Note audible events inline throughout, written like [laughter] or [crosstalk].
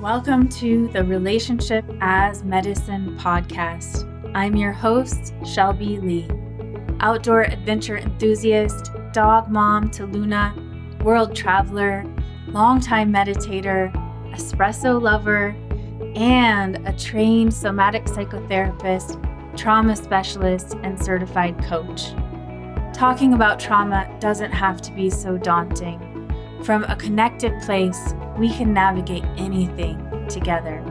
Welcome to the Relationship as Medicine podcast. I'm your host, Shelby Lee, outdoor adventure enthusiast, dog mom to Luna, world traveler, longtime meditator, espresso lover, and a trained somatic psychotherapist, trauma specialist, and certified coach. Talking about trauma doesn't have to be so daunting. From a connected place, we can navigate anything together.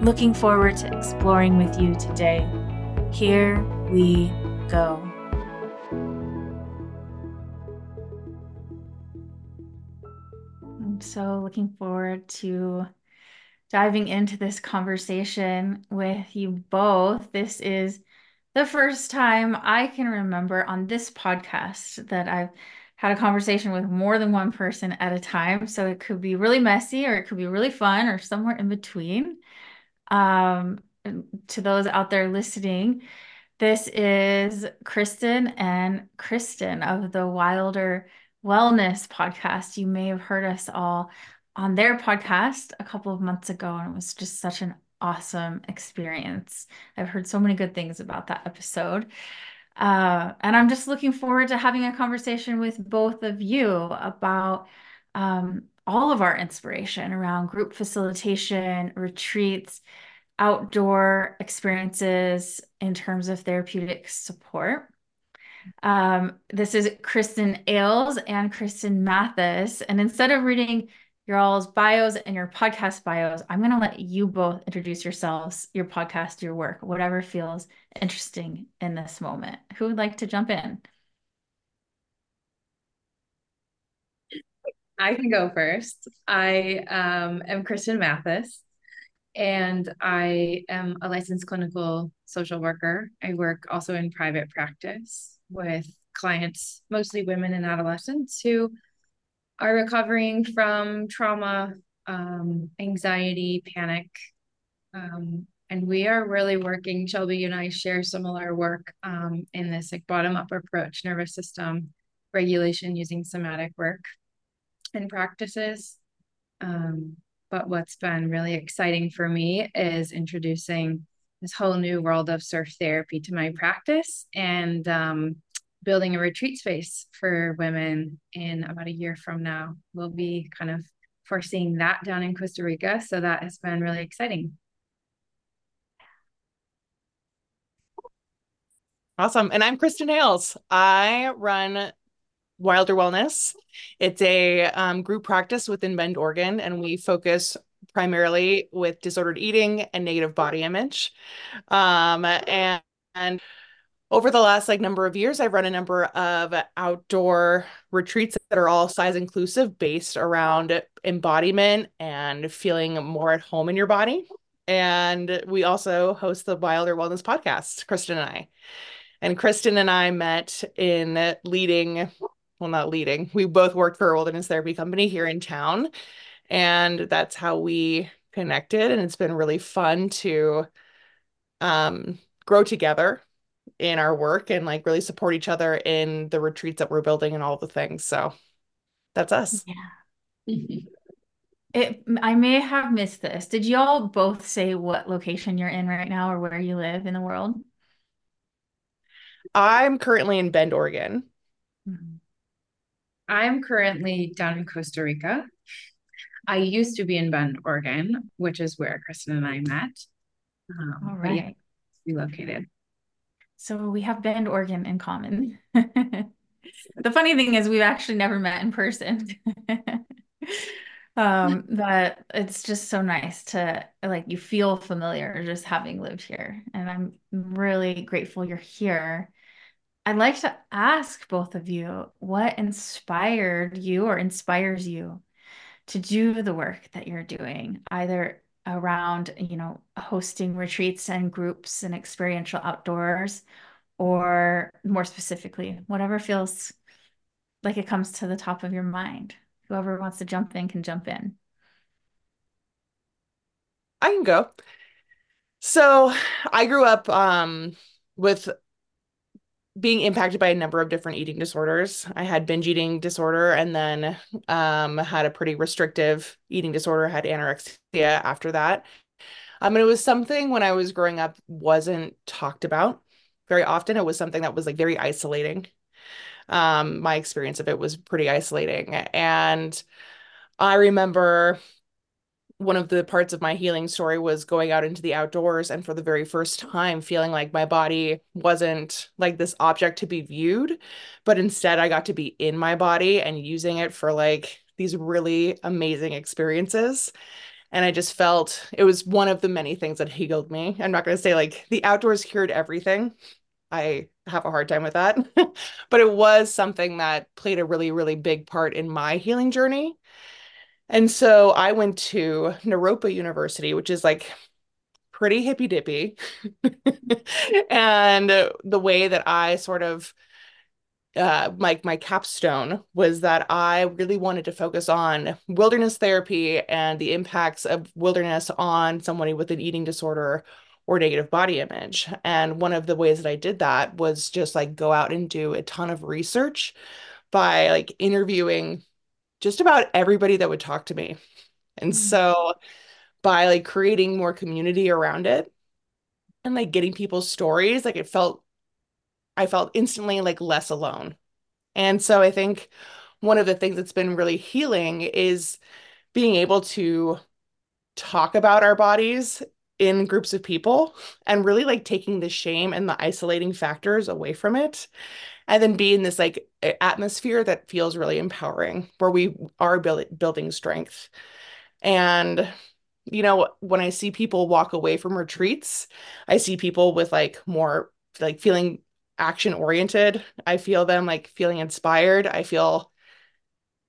Looking forward to exploring with you today. Here we go. I'm so looking forward to diving into this conversation with you both. This is the first time I can remember on this podcast that I've had a conversation with more than one person at a time. So it could be really messy or it could be really fun or somewhere in between. Um, to those out there listening, this is Kristen and Kristen of the Wilder Wellness podcast. You may have heard us all on their podcast a couple of months ago, and it was just such an awesome experience. I've heard so many good things about that episode. Uh, and I'm just looking forward to having a conversation with both of you about um, all of our inspiration around group facilitation, retreats, outdoor experiences in terms of therapeutic support. Um, this is Kristen Ales and Kristin Mathes. And instead of reading your all's bios and your podcast bios. I'm going to let you both introduce yourselves, your podcast, your work, whatever feels interesting in this moment. Who would like to jump in? I can go first. I um, am Kristin Mathes, and I am a licensed clinical social worker. I work also in private practice with clients, mostly women and adolescents, who are recovering from trauma, um, anxiety, panic. Um, and we are really working, Shelby and I share similar work um, in this like bottom up approach, nervous system regulation using somatic work and practices. Um, but what's been really exciting for me is introducing this whole new world of surf therapy to my practice and um, building a retreat space for women in about a year from now. We'll be kind of foreseeing that down in Costa Rica. So that has been really exciting. Awesome. And I'm Kristen Ales. I run Wilder Wellness. It's a um, group practice within Bend, Oregon, and we focus primarily with disordered eating and negative body image. Um, and, and over the last like number of years i've run a number of outdoor retreats that are all size inclusive based around embodiment and feeling more at home in your body and we also host the wilder wellness podcast kristen and i and kristen and i met in leading well not leading we both worked for a wilderness therapy company here in town and that's how we connected and it's been really fun to um, grow together in our work and like really support each other in the retreats that we're building and all the things. So that's us. Yeah. It, I may have missed this. Did y'all both say what location you're in right now or where you live in the world? I'm currently in Bend, Oregon. Mm-hmm. I'm currently down in Costa Rica. I used to be in Bend, Oregon, which is where Kristen and I met. Um, All right. Yeah, relocated. So we have Bend, Oregon in common. [laughs] the funny thing is we've actually never met in person. [laughs] um, [laughs] but it's just so nice to like you feel familiar just having lived here. And I'm really grateful you're here. I'd like to ask both of you what inspired you or inspires you to do the work that you're doing, either around, you know, hosting retreats and groups and experiential outdoors, or more specifically, whatever feels like it comes to the top of your mind. Whoever wants to jump in can jump in. I can go. So I grew up um, with being impacted by a number of different eating disorders. I had binge eating disorder and then um, had a pretty restrictive eating disorder, had anorexia after that. Um, and it was something when I was growing up wasn't talked about very often. It was something that was like very isolating. Um, my experience of it was pretty isolating. And I remember one of the parts of my healing story was going out into the outdoors and for the very first time feeling like my body wasn't like this object to be viewed, but instead I got to be in my body and using it for like these really amazing experiences. And I just felt it was one of the many things that healed me. I'm not going to say like the outdoors cured everything. I have a hard time with that. [laughs] but it was something that played a really, really big part in my healing journey. And so I went to Naropa University, which is like pretty hippy dippy. [laughs] and the way that I sort of uh, my my capstone was that I really wanted to focus on wilderness therapy and the impacts of wilderness on somebody with an eating disorder or negative body image. And one of the ways that I did that was just like go out and do a ton of research by like interviewing just about everybody that would talk to me. And mm-hmm. so by like creating more community around it and like getting people's stories, like it felt I felt instantly like less alone. And so I think one of the things that's been really healing is being able to talk about our bodies in groups of people and really like taking the shame and the isolating factors away from it and then be in this like atmosphere that feels really empowering where we are build- building strength. And you know when i see people walk away from retreats i see people with like more like feeling action oriented. I feel them like feeling inspired. I feel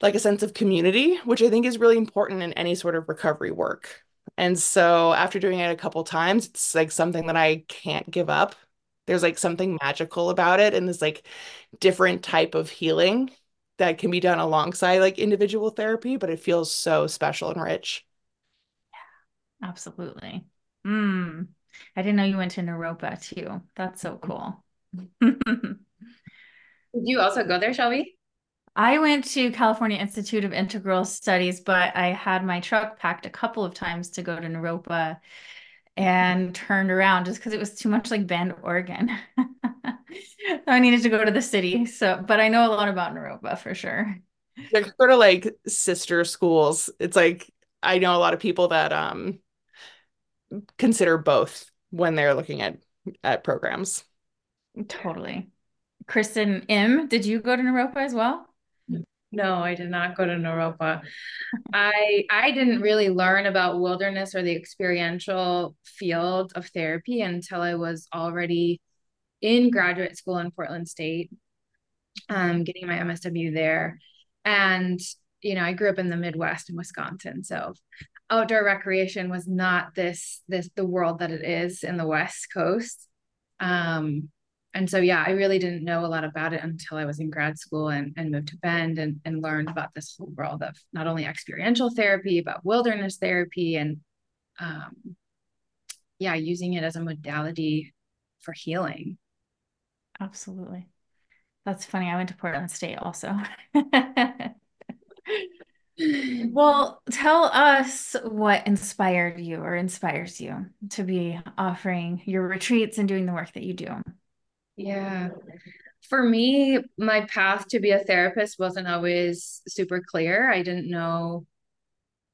like a sense of community which i think is really important in any sort of recovery work and so after doing it a couple times, it's like something that I can't give up. There's like something magical about it and this like different type of healing that can be done alongside like individual therapy, but it feels so special and rich. Yeah, absolutely. Mm. I didn't know you went to Naropa too. That's so cool. [laughs] Did you also go there, Shelby? I went to California Institute of Integral Studies, but I had my truck packed a couple of times to go to Naropa and turned around just because it was too much like Bend, Oregon. [laughs] I needed to go to the city. So, but I know a lot about Naropa for sure. They're sort of like sister schools. It's like I know a lot of people that um consider both when they're looking at at programs. Totally. Kristen M, did you go to Naropa as well? No, I did not go to Naropa. I I didn't really learn about wilderness or the experiential field of therapy until I was already in graduate school in Portland State, um, getting my MSW there. And you know, I grew up in the Midwest in Wisconsin, so outdoor recreation was not this this the world that it is in the West Coast. Um, and so yeah i really didn't know a lot about it until i was in grad school and, and moved to bend and, and learned about this whole world of not only experiential therapy but wilderness therapy and um, yeah using it as a modality for healing. Absolutely. That's funny. I went to portland state also. [laughs] Well tell us what inspired you or inspires you to be offering your retreats and doing the work that you do yeah. For me, my path to be a therapist wasn't always super clear. I didn't know,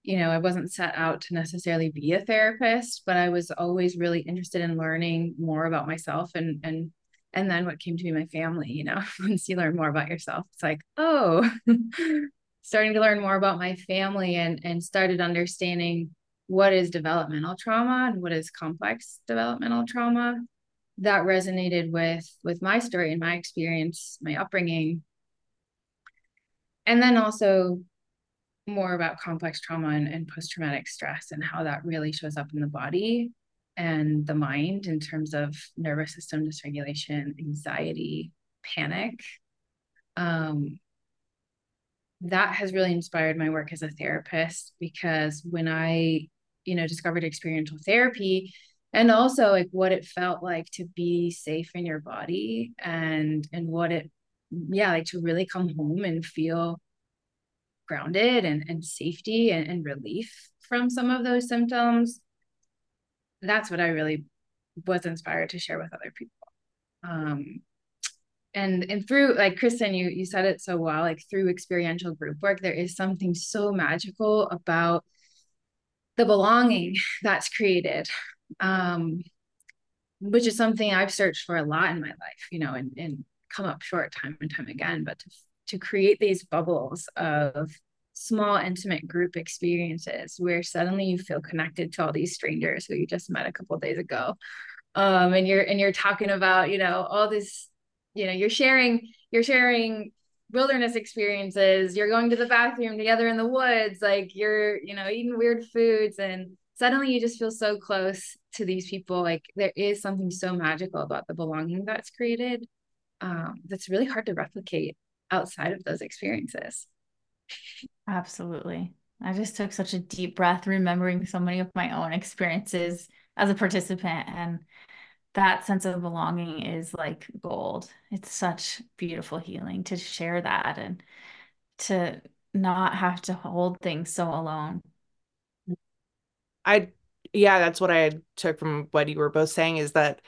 you know, I wasn't set out to necessarily be a therapist, but I was always really interested in learning more about myself and and and then what came to be my family, you know, [laughs] once you learn more about yourself, it's like, oh, [laughs] starting to learn more about my family and and started understanding what is developmental trauma and what is complex developmental trauma that resonated with with my story and my experience my upbringing. And then also more about complex trauma and, and post-traumatic stress and how that really shows up in the body and the mind in terms of nervous system dysregulation anxiety panic. Um, that has really inspired my work as a therapist because when i you know discovered experiential therapy and also like what it felt like to be safe in your body and and what it yeah like to really come home and feel grounded and, and safety and, and relief from some of those symptoms. That's what i really was inspired to share with other people. Um and and through like kristen you you said it so well like through experiential group work there is something so magical about the belonging [laughs] that's created um which is something i've searched for a lot in my life you know and, and come up short time and time again but to to create these bubbles of small intimate group experiences where suddenly you feel connected to all these strangers who you just met a couple days ago. Um and you're and you're talking about you know all this you know you're sharing you're sharing wilderness experiences. You're going to the bathroom together in the woods. Like you're you know eating weird foods and suddenly you just feel so close to these people like there is something so magical about the belonging that's created um, that's really hard to replicate outside of those experiences absolutely i just took such a deep breath remembering so many of my own experiences as a participant and that sense of belonging is like gold. It's such beautiful healing to share that and to not have to hold things so alone. I, yeah, that's what I took from what you were both saying is that,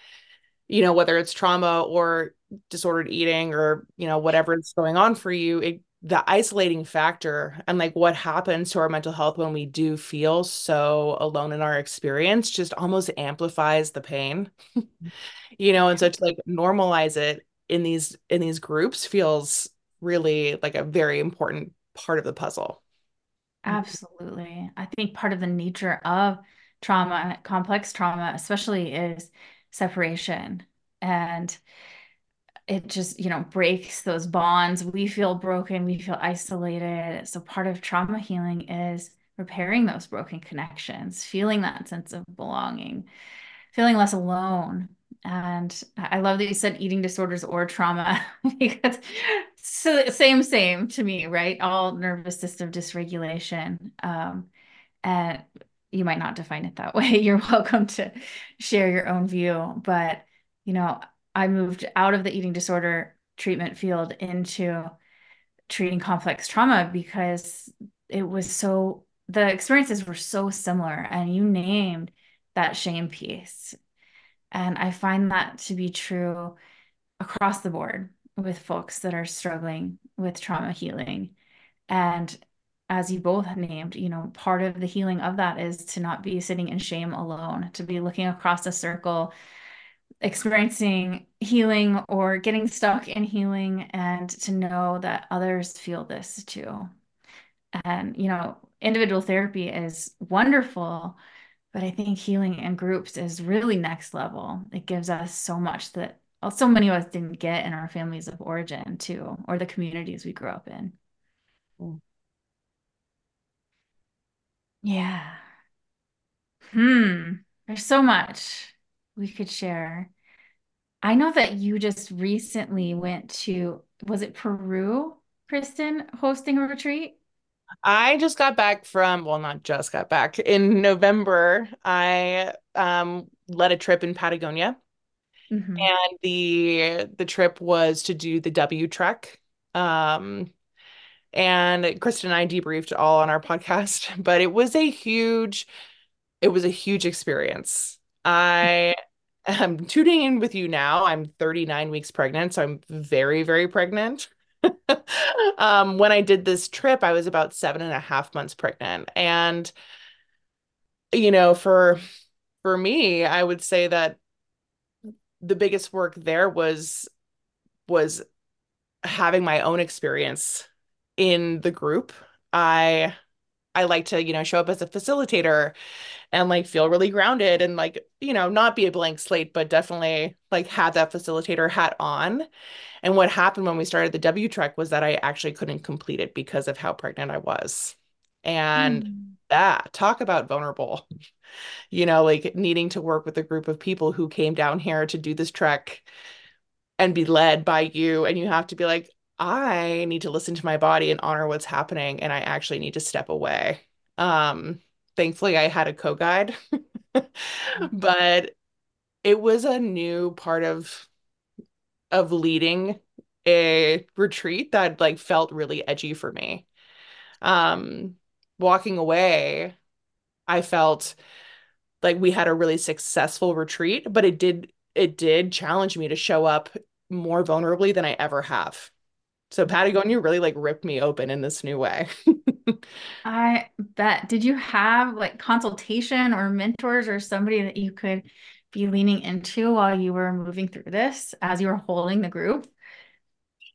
you know, whether it's trauma or disordered eating or, you know, whatever is going on for you, it the isolating factor and like what happens to our mental health when we do feel so alone in our experience just almost amplifies the pain. Mm-hmm. [laughs] You know and so to like normalize it in these in these groups feels really like a very important part of the puzzle Mm-hmm. absolutely. I think part of the nature of trauma complex trauma especially is separation. And it just you know breaks those bonds. We feel broken we feel isolated. So part of trauma healing is repairing those broken connections feeling that sense of belonging feeling less alone. And i love that you said eating disorders or trauma [laughs] because so same same to me right? All nervous system dysregulation um, and you might not define it that [laughs] way. You're welcome to share your own view but you know I moved out of the eating disorder treatment field into treating complex trauma because it was so the experiences were so similar and you named that shame piece. And i find that to be true across the board with folks that are struggling with trauma healing and as you both named you know part of the healing of that is to not be sitting in shame alone to be looking across a circle experiencing healing or getting stuck in healing and to know that others feel this too. And, you know, individual therapy is wonderful, but I think healing in groups is really next level. It gives us so much that so many of us didn't get in our families of origin too, or the communities we grew up in. Mm. Yeah. Hmm. There's so much we could share. I know that you just recently went to, was it Peru, Kristen, hosting a retreat? I just got back from, well, not just got back. In November, I um, led a trip in Patagonia. Mm-hmm. And the the trip was to do the W trek. Um, and Kristen and I debriefed all on our podcast, [laughs] but it was a huge, it was a huge experience. I [laughs] am tuning in with you now. I'm 39 weeks pregnant, so I'm very, very pregnant. [laughs] um, when I did this trip, I was about seven and a half months pregnant. And, you know, for for me, I would say that the biggest work there was was having my own experience in the group. I I like to, you know, show up as a facilitator and like feel really grounded and like, you know, not be a blank slate, but definitely like have that facilitator hat on. And what happened when we started the W trek was that I actually couldn't complete it because of how pregnant I was. And mm. that talk about vulnerable, you know, like needing to work with a group of people who came down here to do this trek and be led by you. And you have to be like, I need to listen to my body and honor what's happening. And I actually need to step away. Um, thankfully, I had a co guide [laughs] but it was a new part of of leading a retreat that like felt really edgy for me. Um, walking away, I felt like we had a really successful retreat, but it did it did challenge me to show up more vulnerably than I ever have. So Patagonia really like ripped me open in this new way. [laughs] I bet. Did you have like consultation or mentors or somebody that you could be leaning into while you were moving through this as you were holding the group?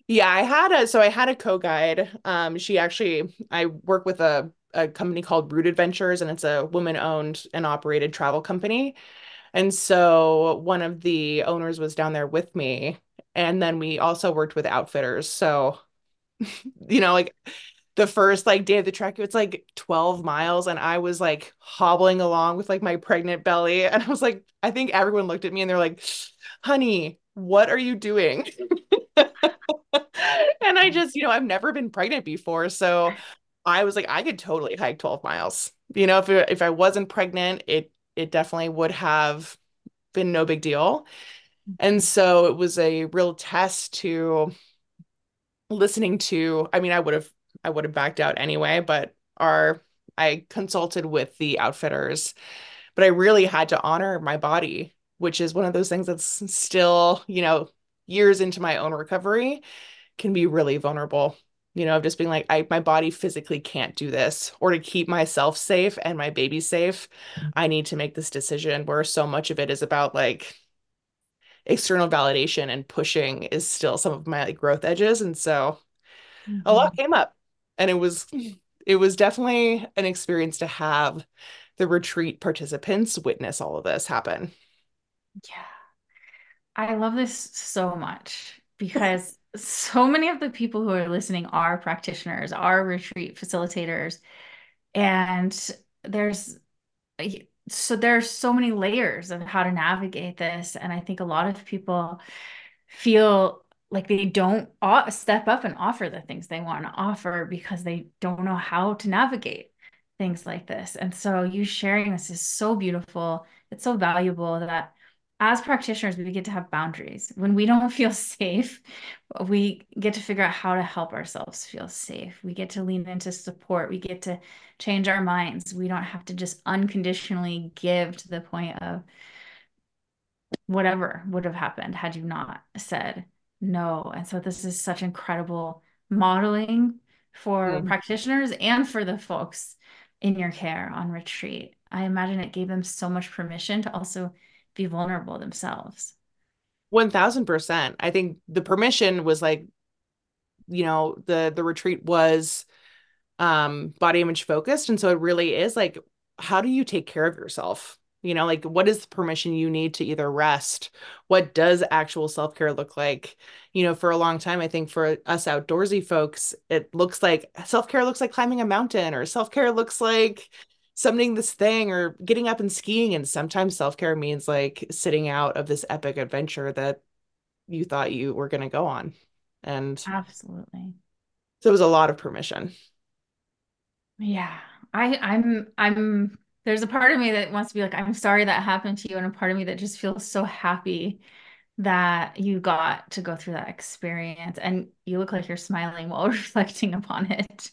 Yeah, I had a so I had a co-guide. Um, she actually I work with a a company called Root Adventures, and it's a woman-owned and operated travel company. And so one of the owners was down there with me, and then we also worked with outfitters. So, [laughs] you know, like the first like day of the trek, it's like 12 miles, and I was like hobbling along with like my pregnant belly. [laughs] And I was like, I think everyone looked at me and they're like, honey, what are you doing? [laughs] and I just, you know, I've never been pregnant before. So I was like, I could totally hike 12 miles. You know, if it, if I wasn't pregnant, it it definitely would have been no big deal. And so it was a real test to listening to, I mean, I would have I would have backed out anyway, but our I consulted with the outfitters, but I really had to honor my body, which is one of those things that's still, you know, years into my own recovery can be really vulnerable. You know, of just being like, I my body physically can't do this, or to keep myself safe and my baby safe, I need to make this decision where so much of it is about like external validation and pushing is still some of my like growth edges. And so mm-hmm. a lot came up and it was it was definitely an experience to have the retreat participants witness all of this happen. Yeah. I love this so much [laughs] because so many of the people who are listening are practitioners, are retreat facilitators. And there's so there's so many layers of how to navigate this. And I think a lot of people feel like they don't step up and offer the things they want to offer because they don't know how to navigate things like this. And so you sharing this is so beautiful. It's so valuable that as practitioners, we get to have boundaries. When we don't [laughs] feel safe, we get to figure out how to help ourselves feel safe. We get to lean into support. We get to change our minds. We don't have to just unconditionally give to the point of whatever would have happened had you not said no. And so this is such incredible modeling for mm-hmm. practitioners and for the folks in your care on retreat. I imagine it gave them so much permission to also be vulnerable themselves. 1000%. I think the permission was like you know, the the retreat was um body image focused and so it really is like how do you take care of yourself? You know, like what is the permission you need to either rest? What does actual self-care look like? You know, for a long time I think for us outdoorsy folks, it looks like self-care looks like climbing a mountain or self-care looks like summoning this thing or getting up and skiing. And sometimes self care means like sitting out of this epic adventure that you thought you were going to go on. And absolutely. So it was a lot of permission. Yeah. I, I'm, I'm, there's a part of me that wants to be like, I'm sorry that happened to you. And a part of me that just feels so happy that you got to go through that experience. And you look like you're smiling while [laughs] reflecting upon it.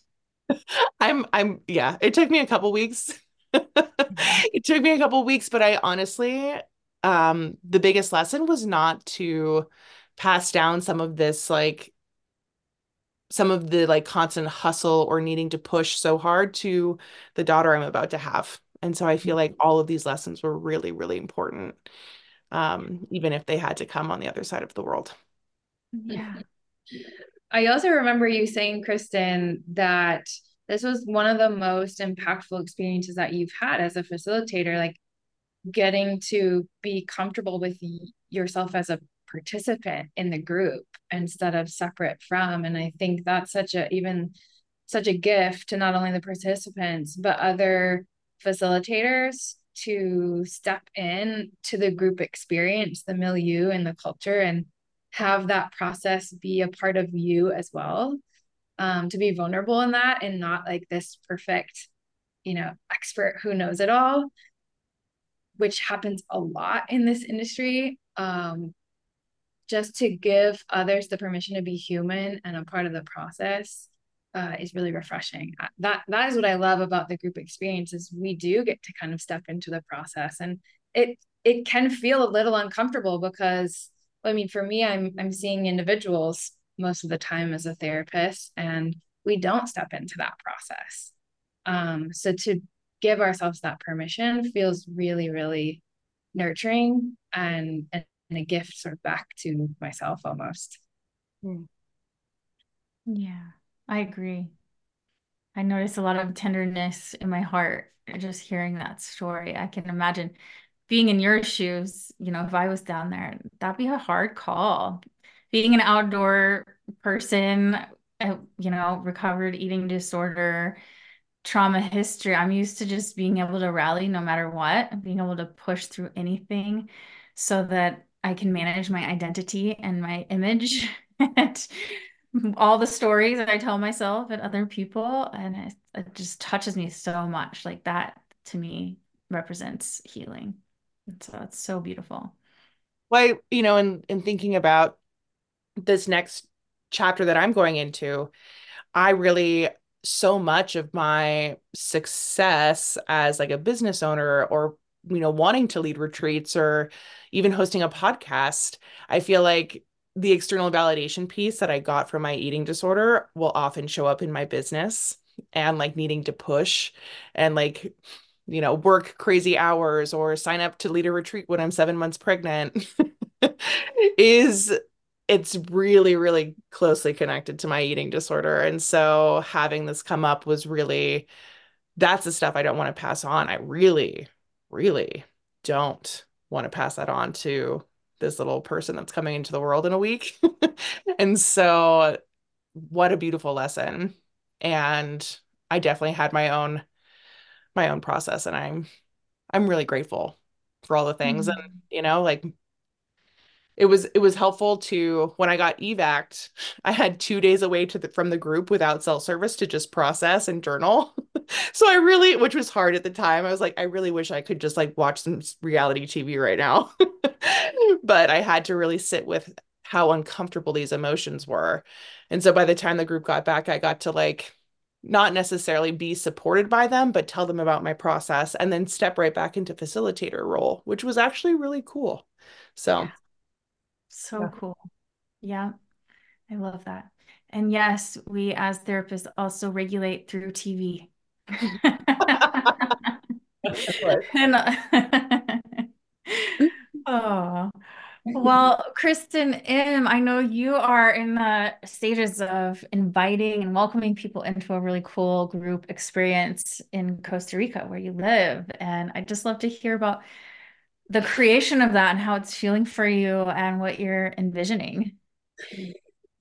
[laughs] I'm I'm yeah, it took me a couple weeks. [laughs] it took me a couple weeks, but I honestly um the biggest lesson was not to pass down some of this like some of the like constant hustle or needing to push so hard to the daughter I'm about to have. And so I feel like all of these lessons were really, really important, um, even if they had to come on the other side of the world. Yeah. [laughs] I also remember you saying, Kristen, that this was one of the most impactful experiences that you've had as a facilitator, like getting to be comfortable with yourself as a participant in the group instead of separate from. And I think that's such a, even such a gift to not only the participants, but other facilitators to step in to the group experience, the milieu and the culture and have that process be a part of you as well um, to be vulnerable in that and not like this perfect you know expert who knows it all which happens a lot in this industry, um, just to give others the permission to be human and a part of the process uh, is really refreshing. That that is what I love about the group experience is we do get to kind of step into the process, and it it can feel a little uncomfortable because I mean, for me, I'm I'm seeing individuals most of the time as a therapist, and we don't step into that process. Um, so to give ourselves that permission feels really, really nurturing and, and a gift sort of back to myself almost. Hmm. Yeah, I agree. I notice a lot of tenderness in my heart just hearing that story. I can imagine being in your shoes, you know, if I was down there, that'd be a hard call. Being an outdoor person, uh, you know, recovered eating disorder, trauma history, I'm used to just being able to rally no matter what, being able to push through anything so that I can manage my identity and my image [laughs] and all the stories that I tell myself and other people. And it, it just touches me so much. Like that to me represents healing. So uh, it's so beautiful. Well, you know, in in thinking about this next chapter that I'm going into, I really so much of my success as like a business owner or you know wanting to lead retreats or even hosting a podcast i feel like the external validation piece that i got from my eating disorder will often show up in my business and like needing to push and like you know work crazy hours or sign up to lead a retreat when i'm 7 months pregnant [laughs] is it's really really closely connected to my eating disorder. And so having this come up was really that's the stuff I don't want to pass on. I really really don't want to pass that on to this little person that's coming into the world in a week. [laughs] And so what a beautiful lesson. And I definitely had my own my own process and I'm I'm really grateful for all the things mm-hmm. and you know like it was it was helpful to when I got evac [laughs] I had two days away to the, from the group without cell service to just process and journal. [laughs] so I really, which was hard at the time, I was like, I really wish I could just like watch some reality TV right now. [laughs] but I had to really sit with how uncomfortable these emotions were. And so by the time the group got back, I got to like not necessarily be supported by them, but tell them about my process and then step right back into facilitator role, which was actually really cool. So yeah. So yeah. cool. Yeah, I love that. And yes, we as therapists also regulate through TV. [laughs] [laughs] and, [laughs] oh, well, Kristen M, I know you are in the stages of inviting and welcoming people into a really cool group experience in Costa Rica where you live. And I'd just love to hear about the creation of that and how it's feeling for you and what you're envisioning.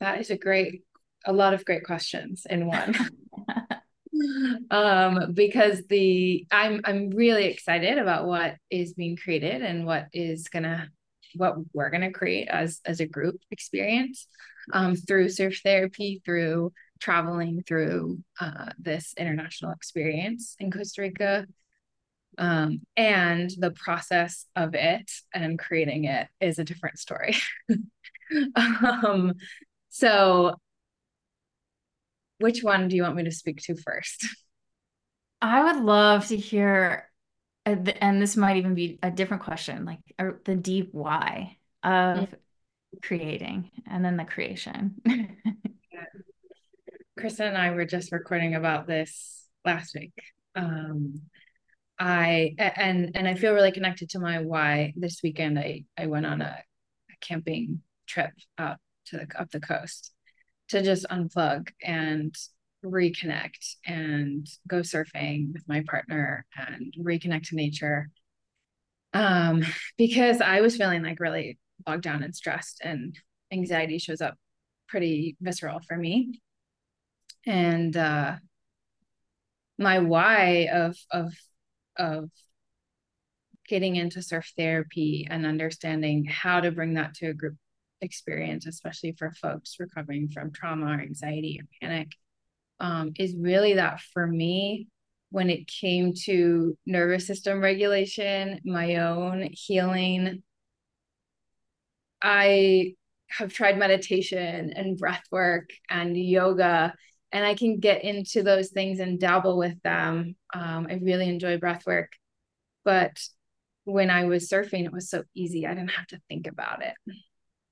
That is a great, a lot of great questions in one. [laughs] um because the i'm i'm really excited about what is being created and what is gonna what we're gonna create as as a group experience um through surf therapy through traveling through uh this international experience in costa rica um, and the process of it and creating it is a different story. [laughs] um, so, which one do you want me to speak to first? I would love to hear, and this might even be a different question, like uh, the deep why of mm-hmm. creating and then the creation. [laughs] yeah. Kristen and I were just recording about this last week. Um, I and and I feel really connected to my why. This weekend, I I went on a, a camping trip out to the up the coast to just unplug and reconnect and go surfing with my partner and reconnect to nature. Um, because I was feeling like really bogged down and stressed, and anxiety shows up pretty visceral for me. And uh, my why of of of getting into surf therapy and understanding how to bring that to a group experience, especially for folks recovering from trauma or anxiety or panic, um, is really that for me, when it came to nervous system regulation, my own healing. I have tried meditation and breath work and yoga, and I can get into those things and dabble with them. Um, I really enjoy breath work, but when I was surfing, it was so easy. I didn't have to think about it.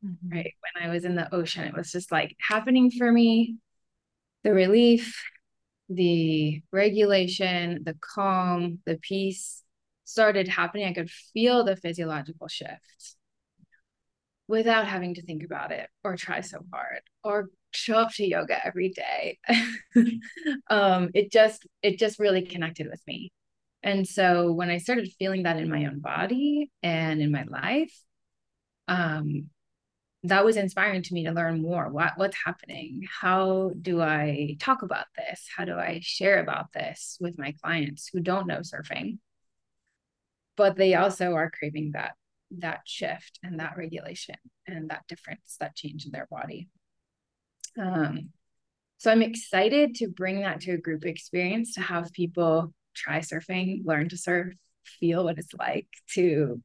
Mm-hmm. Right. When I was in the ocean, it was just like happening for me. The relief, the regulation, the calm, the peace started happening. I could feel the physiological shift without having to think about it or try so hard or show up to yoga every day. [laughs] um, it just it just really connected with me. And so when I started feeling that in my own body and in my life, um, that was inspiring to me to learn more. What what's happening? How do I talk about this? How do I share about this with my clients who don't know surfing? But they also are craving that that shift and that regulation and that difference, that change in their body. Um, so I'm excited to bring that to a group experience to have people try surfing, learn to surf, feel what it's like to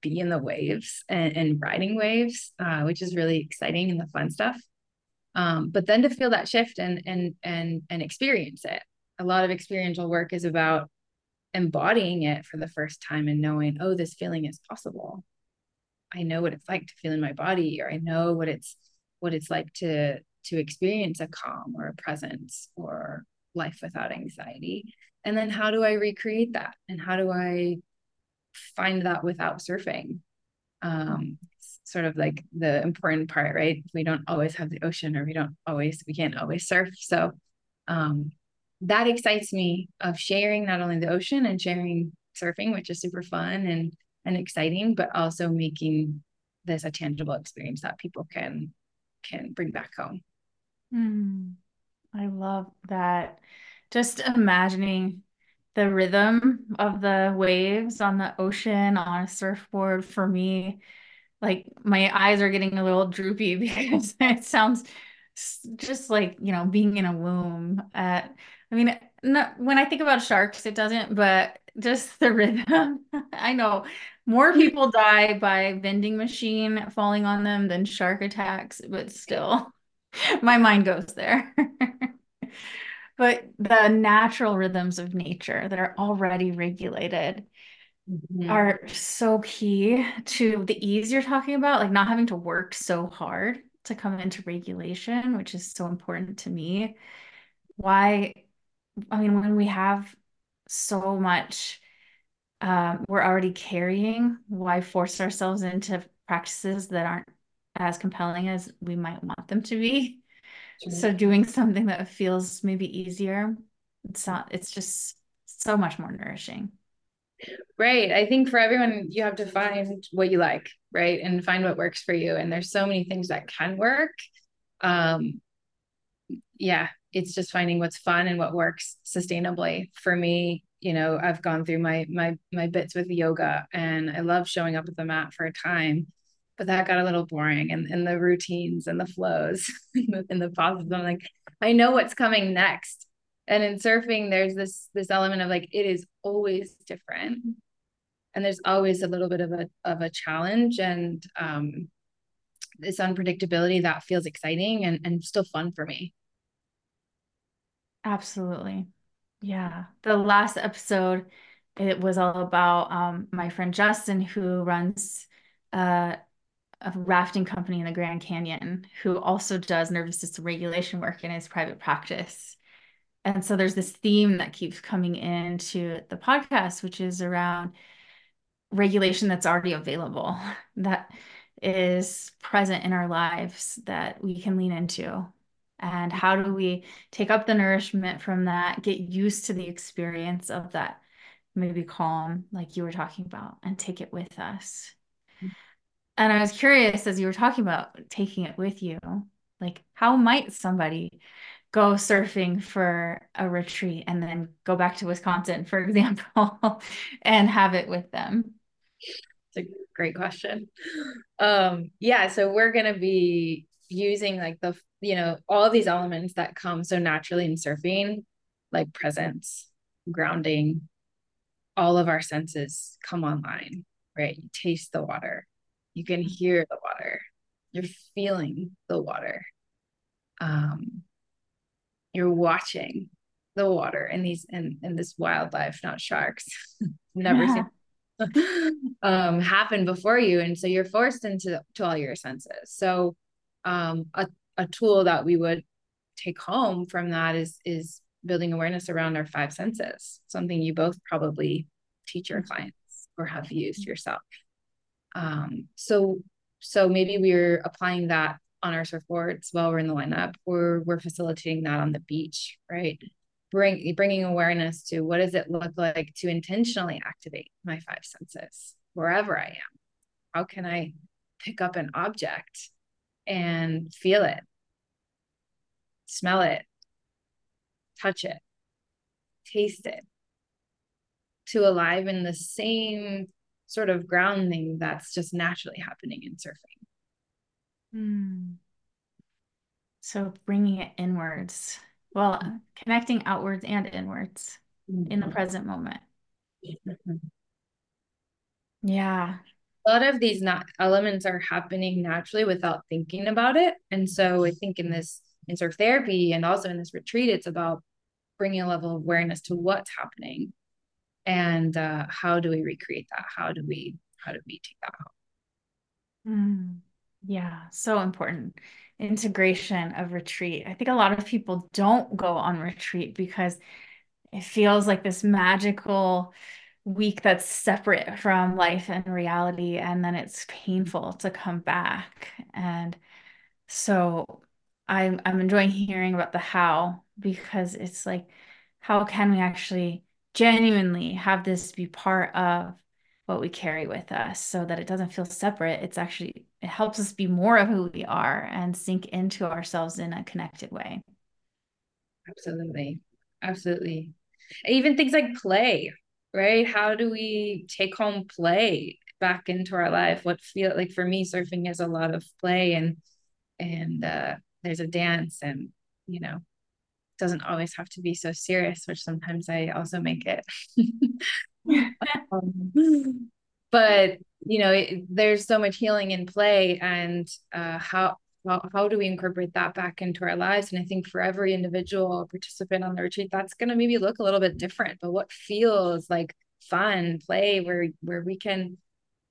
be in the waves and, and riding waves, uh, which is really exciting and the fun stuff. Um, but then to feel that shift and and and and experience it. A lot of experiential work is about embodying it for the first time and knowing, oh, this feeling is possible. I know what it's like to feel in my body, or I know what it's what it's like to to experience a calm or a presence or life without anxiety. And then how do I recreate that? And how do I find that without surfing. Um, sort of like the important part, right? We don't always have the ocean, or we don't always, we can't always surf. So um, that excites me of sharing not only the ocean and sharing surfing, which is super fun and and exciting, but also making this a tangible experience that people can can bring back home. Mm, I love that. Just imagining the rhythm of the waves on the ocean on a surfboard for me like my eyes are getting a little droopy [laughs] because it sounds just like you know being in a womb. Uh, i mean not, when i think about sharks it doesn't but just the [laughs] rhythm. I know more people die by vending machine falling on them than shark attacks but still [laughs] my mind goes there but the natural rhythms of nature that are already regulated mm-hmm. are so key to the ease you're talking about, like not having to work so hard to come into regulation, which is so important to me. Why, I mean, when we have so much um, we're already carrying, why force ourselves into practices that aren't as compelling as we might want them to be? So doing something that feels maybe easier, it's not, it's just so much more nourishing. Right. I think for everyone, you have to find what you like, right? And find what works for you. And there's so many things that can work. Um, yeah, it's just finding what's fun and what works sustainably. For me, you know, I've gone through my my my bits with yoga and I love showing up at the mat for a time but that got a little boring and, and the routines and the flows [laughs] and the pauses. I'm like, I know what's coming next. And in surfing, there's this this element of like it is always different. And there's always a little bit of a of a challenge and um this unpredictability that feels exciting and, and still fun for me. Absolutely. Yeah. The last episode, it was all about um, my friend Justin, who runs uh, a rafting company in the Grand Canyon who also does nervous system regulation work in his private practice. And so there's this theme that keeps coming into the podcast, which is around regulation that's already available, [laughs] that is present in our lives that we can lean into. And how do we take up the nourishment from that, get used to the experience of that maybe calm, like you were talking about, and take it with us and I was curious as you were talking about taking it with you, like how might somebody go surfing for a retreat and then go back to Wisconsin, for [laughs] example, and have it with them? It's a great question. Um, yeah, so we're gonna be using like the you know all these elements that come so naturally in surfing, like presence, grounding, all of our senses come online, right? You taste the water, you can hear the water, you're feeling the water. Um, you're watching the water in these in, in this wildlife, not sharks. [laughs] Never yeah. seen [laughs] um happen before you. And so you're forced into to all your senses. So um a, a tool that we would take home from that is is building awareness around our five senses, something you both probably teach your mm-hmm. clients or have used yourself. Um, so so maybe we're applying that on our surfboards while we're in the lineup, or we're facilitating that on the beach, right? Bring bringing awareness to what does it look like to intentionally activate my five senses wherever I am. How can I pick up an object and feel it, smell it, touch it, taste it, to alive in the same sort of grounding that's just naturally happening in surfing. Mm. So bringing it inwards, well, connecting outwards and inwards mm-hmm. in the mm-hmm. present moment. Mm-hmm. Yeah. A lot of these not elements are happening naturally without thinking about it. And so I think in this in surf therapy and also in this retreat, it's about bringing a level of awareness to what's happening and uh, how do we recreate that? How do we how do we take that home? Mm, yeah so important. Integration of retreat. I think a lot of people don't go on retreat because it feels like this magical week that's separate from life and reality and then it's painful to come back. And so i'm i'm enjoying hearing about the how because it's like how can we actually genuinely have this be part of what we carry with us so that it doesn't feel separate. It's actually it helps us be more of who we are and sink into ourselves in a connected way. Absolutely. Absolutely. Even things like play right? How do we take home play back into our life? What feel like for me surfing is a lot of play and and uh there's a dance and you know doesn't always have to be so serious, which sometimes I also make it. [laughs] um, but you know, it, there's so much healing in play, and uh, how how, how do we incorporate that back into our lives? And I think for every individual participant on the retreat, that's going to maybe look a little bit different. But what feels like fun play, where where we can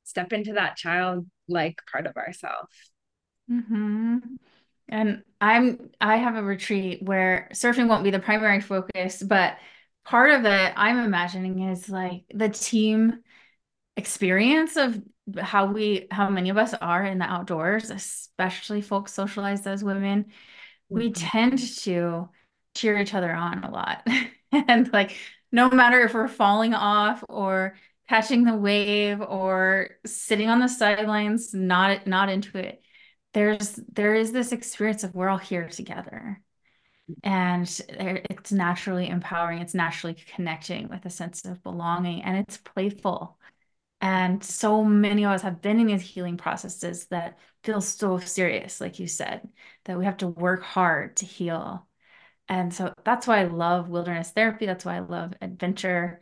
step into that childlike part of ourselves. Mm-hmm. And I'm I have a retreat where surfing won't be the primary focus, but part of it I'm imagining is like the team experience of how we how many of us are in the outdoors, especially folks socialized as women. We mm-hmm. tend to cheer each other on a lot. [laughs] and like no matter if we're falling off or catching the wave or sitting on the sidelines not not into it there's there is this experience of we're all here together. And it's naturally empowering it's naturally connecting with a sense of belonging and it's playful. And so many of us have been in these healing processes that feel so serious like you said that we have to work hard to heal. And so that's why i love wilderness therapy that's why i love adventure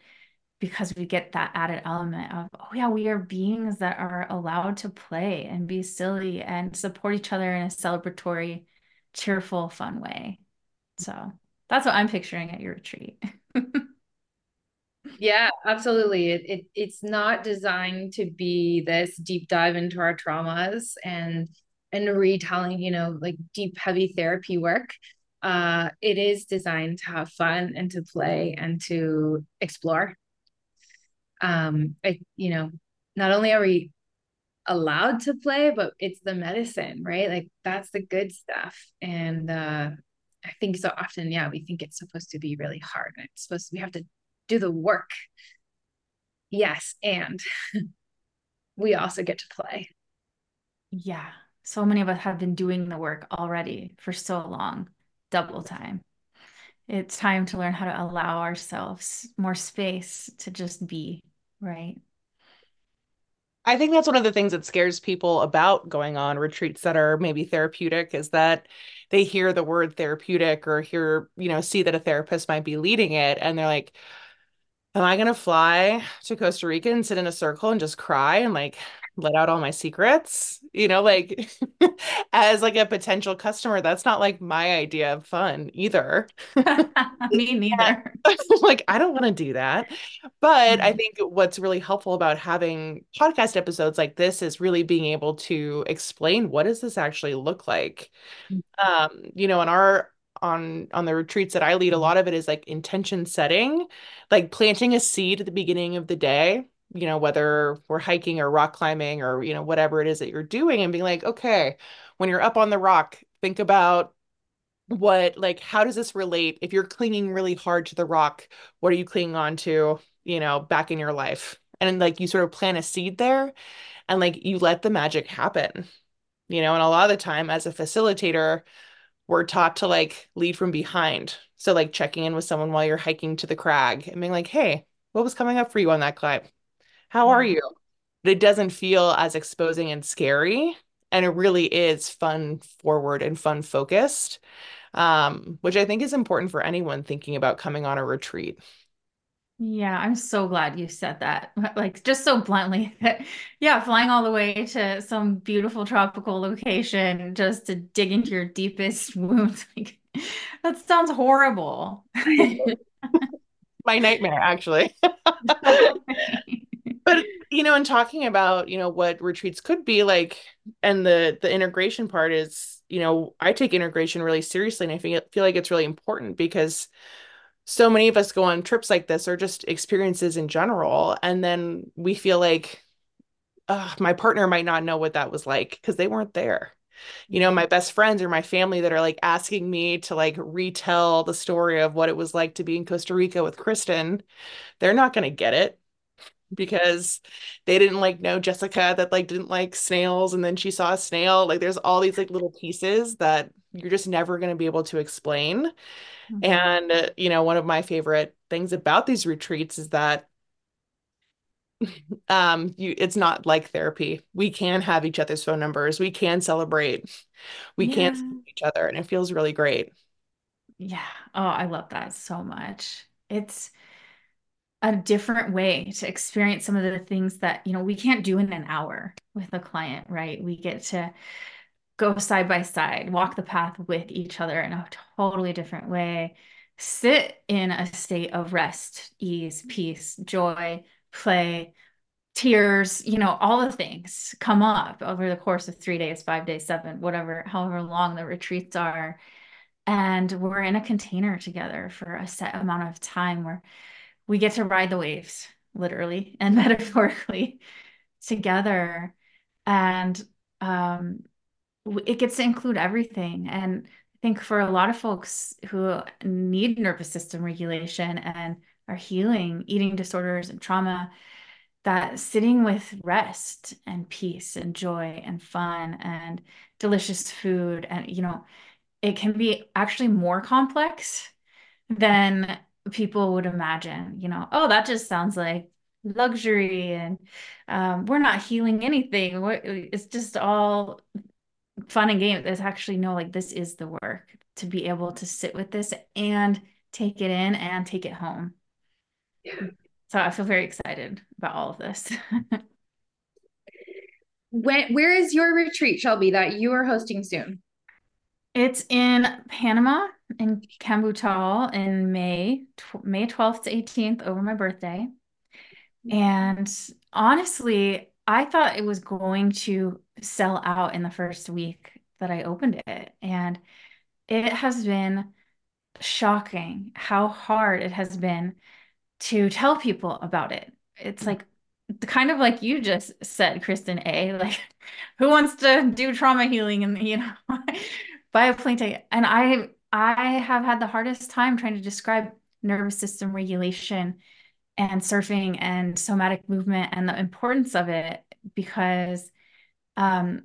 because we get that added element of oh yeah we are beings that are allowed to play and be silly and support each other in a celebratory cheerful fun way. So that's what i'm picturing at your retreat. [laughs] Yeah absolutely. It, it it's not designed to be this deep dive into our traumas and and retelling you know like deep heavy therapy work. Uh it is designed to have fun and to play and to explore um I, you know not only are we allowed to play but it's the medicine right? Like that's the good stuff. And uh i think so often yeah we think it's supposed to be really hard and it's supposed to we have to do the work. Yes and [laughs] we also get to play. Yeah. So many of us have been doing the work already for so long double time. It's time to learn how to allow ourselves more space to just be Right. I think that's one of the things that scares people about going on retreats that are maybe therapeutic is that they hear the word therapeutic or hear, you know, see that a therapist might be leading it and they're like, am I gonna fly to Costa Rica and sit in a circle and just cry and like let out all my secrets? You know, like [laughs] as like a potential customer, that's not like my idea of fun either. [laughs] [laughs] Me neither. like I don't want to do that. But I Mhm. think what's really helpful about having podcast episodes like this is really being able to explain what does this actually look like um you know on our on on the retreats that I lead a lot of it is like intention setting like planting a seed at the beginning of the day you know whether we're hiking or rock climbing or you know whatever it is that you're doing and being like okay when you're up on the rock think about what like how does this relate if you're clinging really hard to the rock what are you clinging on to you know back in your life and like you sort of plant a seed there and like you let the magic happen you know and a lot of the time as a facilitator we're taught to like lead from behind. So like checking in with someone while you're hiking to the crag and being like, "Hey, what was coming up for you on that climb? How are you?" But it doesn't feel as exposing and scary, and it really is fun forward and fun focused, um, which I think is important for anyone thinking about coming on a retreat. Yeah, I'm so glad you said that. [laughs] Like just so bluntly [laughs] that yeah, flying all the way to some beautiful tropical location just to dig into your deepest [laughs] wounds. Like that sounds horrible. My nightmare, actually. But you know, in talking about, you know, what retreats could be like, and the the integration part is, you know, I take integration really seriously, and I feel feel like it's really important because so many of us go on trips like this or just experiences in general, and then we feel like, my partner might not know what that was like because they weren't there. You know, my mm-hmm. best friends or my family that are like asking me to like retell the story of what it was like to be in Costa Rica with Kristen, they're not going to get it because they didn't like know Jessica that like didn't like snails and then she saw a snail. Like there's all these like little pieces that you're just never going to be able to explain. Mhm. And uh, you know, one of my favorite things about these retreats is that [laughs] um you it's not like therapy. We can have each other's phone numbers. We can celebrate. We can see each other and it feels really great. Yeah. Oh, I love that so much. It's a different way to experience some of the things that, you know, we can't do in an hour with a client, right? We get to go side by side, walk the path with each other in a totally different way, sit in a state of rest, ease, peace, joy, play, tears, you know, all the things come up over the course of three days, five days, seven, whatever, however long the retreats are. And we're in a container together for a set amount of time where we get to ride the waves, literally and [laughs] metaphorically together. And um, it gets to include everything. And I think for a lot of folks who need nervous system regulation and are healing eating disorders and trauma, that sitting with rest and peace and joy and fun and delicious food and you know it can be actually more complex than people would imagine. You know, oh, that just sounds like luxury and um, we're not healing anything. It's just all fun and games. It's actually no, like this is the work to be able to sit with this and take it in and take it home. Yeah. So I feel very excited about all of this. [laughs] When, where is your retreat, Shelby, that you are hosting soon? It's in Panama in Cambutal in May, tw May 12th to 18th over my birthday. And honestly, I thought it was going to sell out in the first week that I opened it. And it has been shocking how hard it has been to tell people about it. It's like kind of like you just said, Kristen A. Like, [laughs] who wants to do trauma healing and you know [laughs] buy a? And I I have had the hardest time trying to describe nervous system regulation and surfing and somatic movement and the importance of it because um,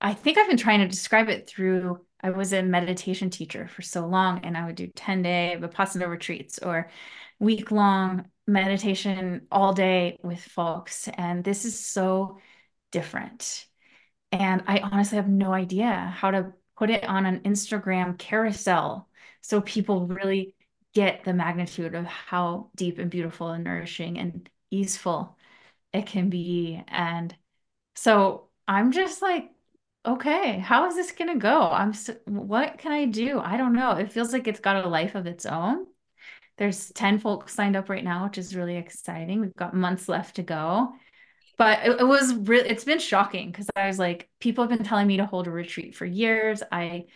I think I've been trying to describe it through I was a meditation teacher for so long and I would do 10 day Vipassana retreats or week long meditation all day with folks. And this is so different. And I honestly have no idea how to put it on an Instagram carousel so people really get the magnitude of how deep and beautiful and nourishing and easeful it can be. And so I'm just like, okay, how is this going to go? I'm so, what can I do? I don't know. It feels like it's got a life of its own. There's 10 folks signed up right now, which is really exciting. We've got months left to go. But it, it was really, it's been shocking because I was like, people have been telling me to hold a retreat for years. I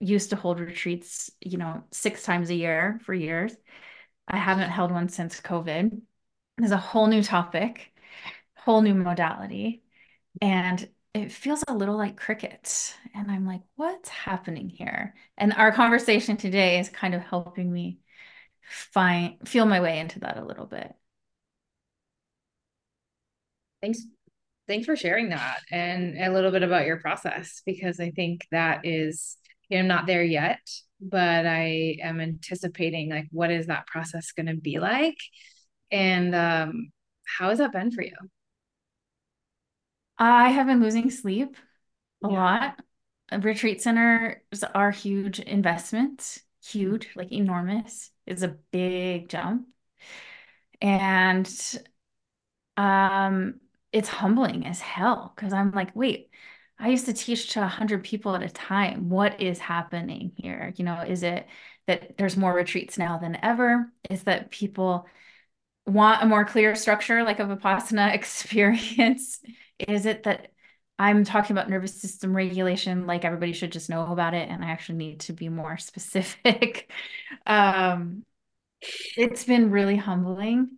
used to hold retreats, you know, six times a year for years. I haven't held one since COVID. There's a whole new topic, whole new modality. And it feels a little like cricket And I'm like, what's happening here? And our conversation today is kind of helping me find feel my way into that a little bit. Thanks. Thanks for sharing that and a little bit about your process because I think that is, you know, not there yet, but I am anticipating like what is that process going to be like? And um, how has that been for you? I have been losing sleep a yeah. lot. Retreat centers are huge investments, huge, like enormous. It's a big jump. And um it's humbling as hell because I'm like, wait, I used to teach to 100 people at a time. What is happening here? You know, is it that there's more retreats now than ever? Is that people want a more clear structure like a Vipassana [laughs] experience? Is it that I'm talking about nervous system regulation, like everybody should just know about it, and I actually need to be more [laughs] specific? um, it's been really humbling.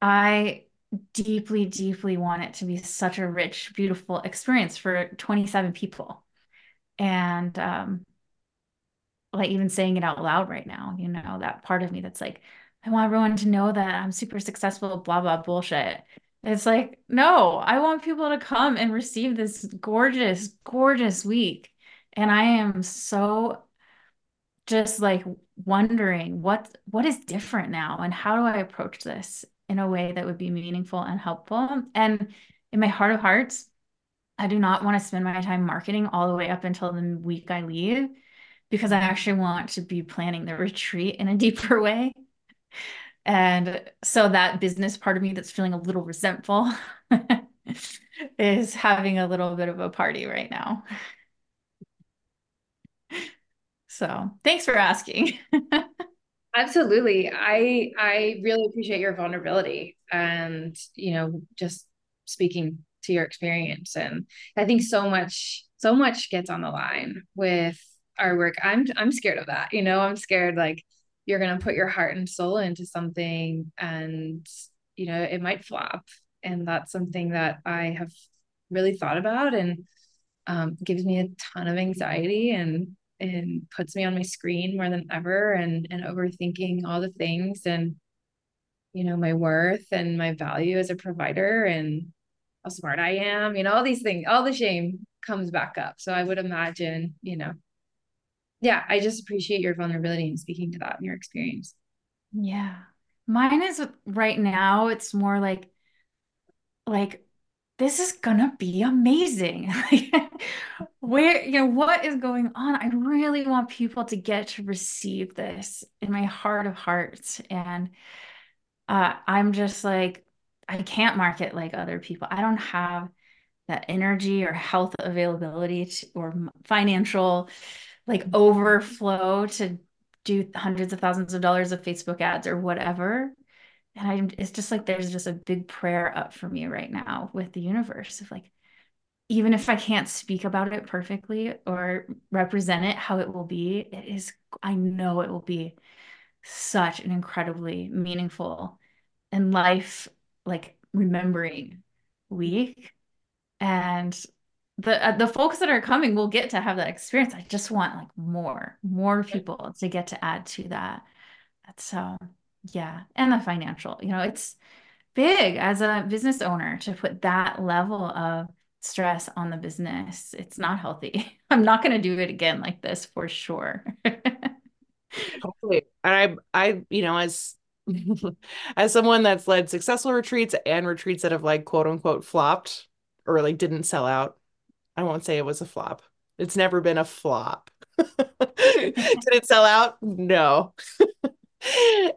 I deeply, deeply want it to be such a rich, beautiful experience for 27 people. And um, like even saying it out loud right now, you know, that part of me that's like, I want everyone to know that I'm super successful, blah, blah, bullshit. It's like, no, I want people to come and receive this gorgeous, gorgeous week. And I am so just like wondering what what is different now and how do I approach this in a way that would be meaningful and helpful. And in my heart of hearts, I do not want to spend my time marketing all the way up until the week I leave because I actually want to be planning the retreat in a [laughs] deeper way. And so that business part of me that's feeling a little resentful [laughs] is having a little bit of a party right now. [laughs] So thanks for asking. Absolutely. I I really appreciate your vulnerability and you know just speaking to your experience and I think so much so much gets on the line with our work. I'm I'm scared of that. You know, I'm scared like you're going to put your heart and soul into something and you know, it might flop and that's something that I have really thought about and um, gives me a ton of anxiety and and puts me on my screen more than ever and and overthinking all the things and you know my worth and my value as a provider and how smart I am, you know, all these things, all the shame comes back up. So I would imagine, you know, yeah, I just appreciate your vulnerability and speaking to that in your experience. Yeah. Mine is right now, it's more like, like this is gonna be amazing. [laughs] Where, you know, what is going on? I really want people to get to receive this in my heart of hearts. And uh, I'm just like, I can't market like other people. I don't have that energy or health availability to, or financial like overflow to do hundreds of thousands of dollars of Facebook ads or whatever and I it's just like there's just a big prayer up for me right now with the universe of like even if I can't speak about it perfectly or represent it how it will be, it is I know it will be such an incredibly meaningful and life like remembering week and the uh, the folks that are coming will get to have that experience. I just want like more more people to get to add to that. That's so yeah, and the financial, you know, it's big as a business owner to put that level of stress on the business. It's not healthy. [laughs] I'm not going to do it again like this for sure. [laughs] Hopefully. And I I you know as [laughs] as someone that's led successful retreats and retreats that have like quote unquote flopped or like didn't sell out. I won't say it was a flop. It's never been a flop. Did it sell out? No.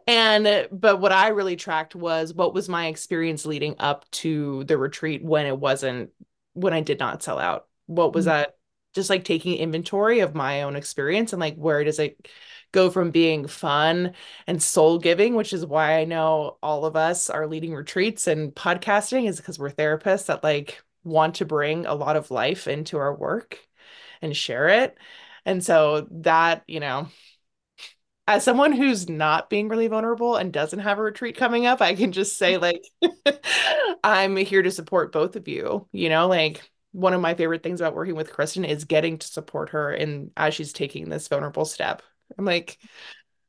And but what I really tracked was what was my experience leading up to the retreat when it wasn't when I did not sell out. What was mm-hmm. that? Just like taking inventory of my own experience and like where does it go from being fun and soul giving, which is why I know all of us are leading retreats and podcasting is because we're therapists that like want to bring a lot of life into our work and share it. And so that, you know, as someone who's not being really vulnerable and doesn't have a retreat coming up, I can just say like [laughs] I'm here to support both of you. You know, like one of my favorite things about working with Kristen is getting to support her in as she's taking this vulnerable step. I'm like,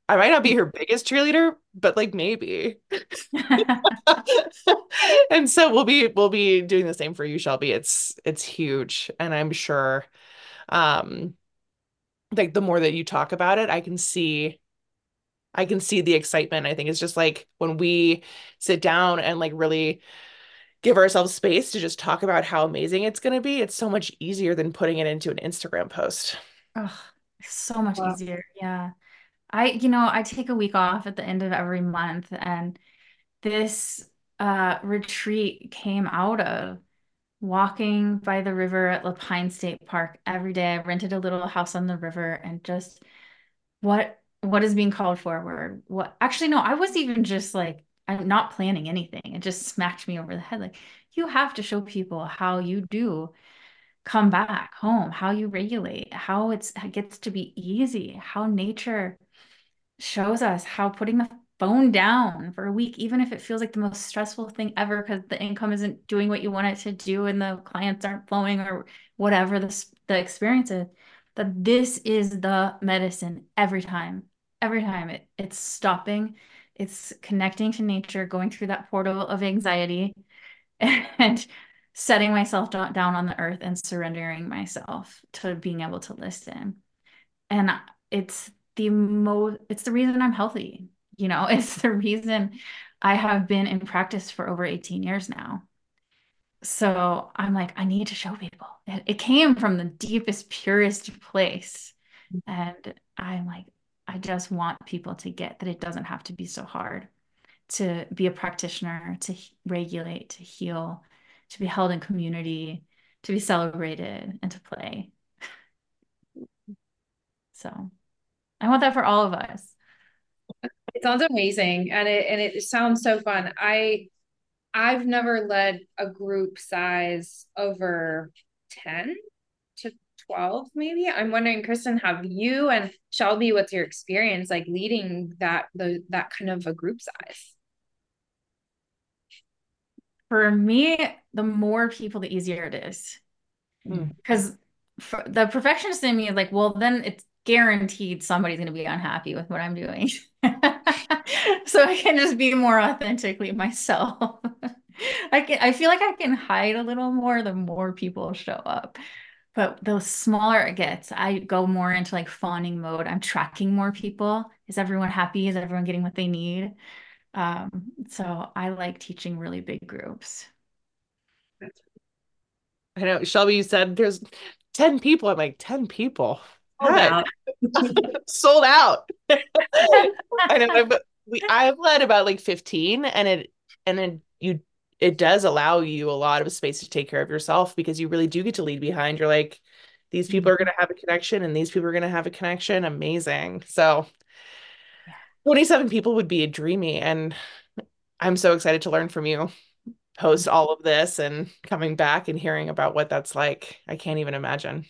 I might not be her biggest cheerleader, but like maybe. [laughs] and so we'll be we'll be doing the same for you, Shelby. It's it's huge. And I'm sure um like the more that you talk about it, I can see I can see the excitement. I think it's just like when we sit down and like really give ourselves space to just talk about how amazing it's going to be, it's so much easier than putting it into an Instagram post. Oh, so much wow. easier. Yeah. I, you know, I take a week off at the end of every month and this uh retreat came out of walking by the river at La Pine State Park every day. I rented a little house on the river and just what what is being called forward what actually no i was even just like i'm not planning anything. It just smacked me over the head like you have to show people how you do come back home how you regulate how it's it gets to be easy how nature shows us how putting the phone down for a week even if it feels like the most stressful thing ever because the income isn't doing what you want it to do and the clients aren't flowing or whatever the, the experience is that this is the medicine every time every time. It, it's stopping it's connecting to nature going through that portal of anxiety [laughs] and setting myself down on the earth and surrendering myself to being able to listen. And it's the most it's the reason i'm healthy you know? [laughs] It's the reason i have been in practice for over 18 years now so i'm like i need to show people it, it came from the deepest purest place mm. and i'm like I just want people to get that it doesn't have to be so hard to be a practitioner, to regulate, to heal, to be held in community, to be celebrated, and to play. [laughs] So I want that for all of us. It sounds amazing and it and it sounds so fun. I I've never led a group size over 10 to 12 maybe. I'm wondering kristen have you and shelby what's your experience like leading that the that kind of a group size? For me the more people the easier it is. Because mm. the perfectionist in me is like well then it's guaranteed somebody's going to be unhappy with what i'm doing [laughs] [laughs] so i can just be more authentically myself [laughs] i can i feel like i can hide a little more the more people show up but the smaller it gets, I go more into like fawning mode. I'm tracking more people. Is everyone happy? Is everyone getting what they need? Um, so I like teaching really big groups. I know Shelby, you said there's 10 people. I'm like, 10 people. Sold out. [laughs] Sold out. I know, but we I've led about like 15 and it and then you it does allow you a lot of space to take care of yourself because you really do get to lead behind. You're like, these people are mm-hmm. going to have a connection and these people are going to have a connection. Amazing. So 27 people would be a dreamy. And I'm so excited to learn from you post mm-hmm. all of this and coming back and hearing about what that's like. I can't even imagine.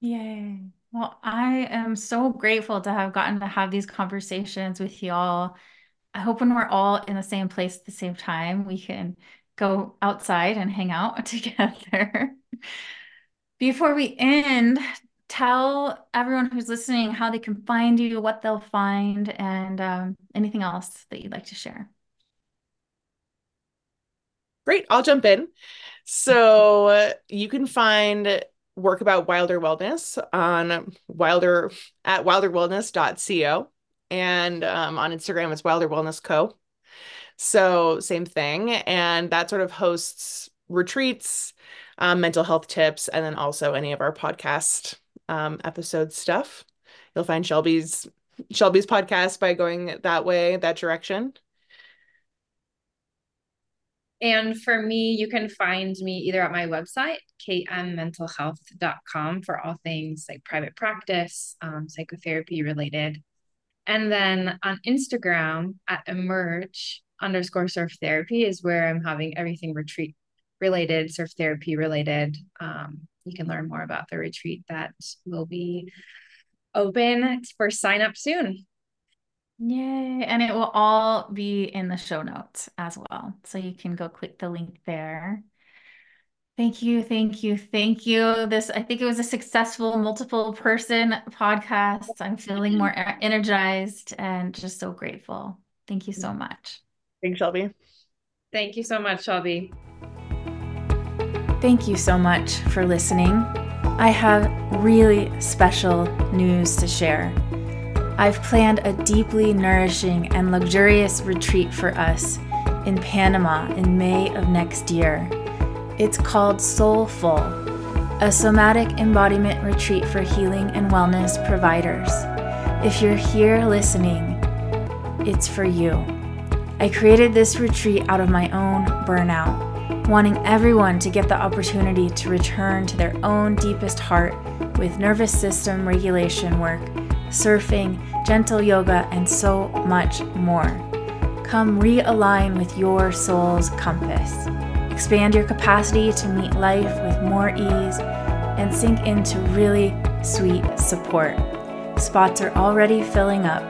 Yay. Well, I am so grateful to have gotten to have these conversations with y'all I hope when we're all in the same place at the same time, we can go outside and hang out [laughs] together. Before we end, tell everyone who's listening how they can find you, what they'll find, and um, anything else that you'd like to share. Great, I'll jump in. So uh, you can find work about Wilder Wellness on Wilder at wilderwellness.co and um, on Instagram it's Wilder Wellness Co. So same thing, and that sort of hosts retreats, um, mental health tips, and then also any of our podcast um, episode stuff. You'll find Shelby's Shelby's podcast by going that way, that direction. And for me, you can find me either at my website, kmmentalhealth.com, for all things like private practice, um, psychotherapy related. And then on Instagram at emerge underscore surf therapy is where I'm having everything retreat related, surf therapy related. Um, you can learn more about the retreat that will be open for sign up soon. Yay. And it will all be in the show notes as well. So you can go click the link there. Thank you, thank you, thank you. This, I think it was a successful multiple person podcast. I'm feeling more energized and just so grateful. Thank you so much. Thanks, Shelby. Thank you so much, Shelby. Thank you so much for listening. I have really special news to share. I've planned a deeply nourishing and luxurious retreat for us in Panama in May of next year. It's called Soulful, a somatic embodiment retreat for healing and wellness providers. If you're here listening, it's for you. I created this retreat out of my own burnout, wanting everyone to get the opportunity to return to their own deepest heart with nervous system regulation work surfing, gentle yoga, and so much more. Come realign with your soul's compass. Expand your capacity to meet life with more ease and sink into really sweet support. Spots are already filling up.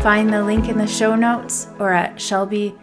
Find the link in the show notes or at shelby-lee.com.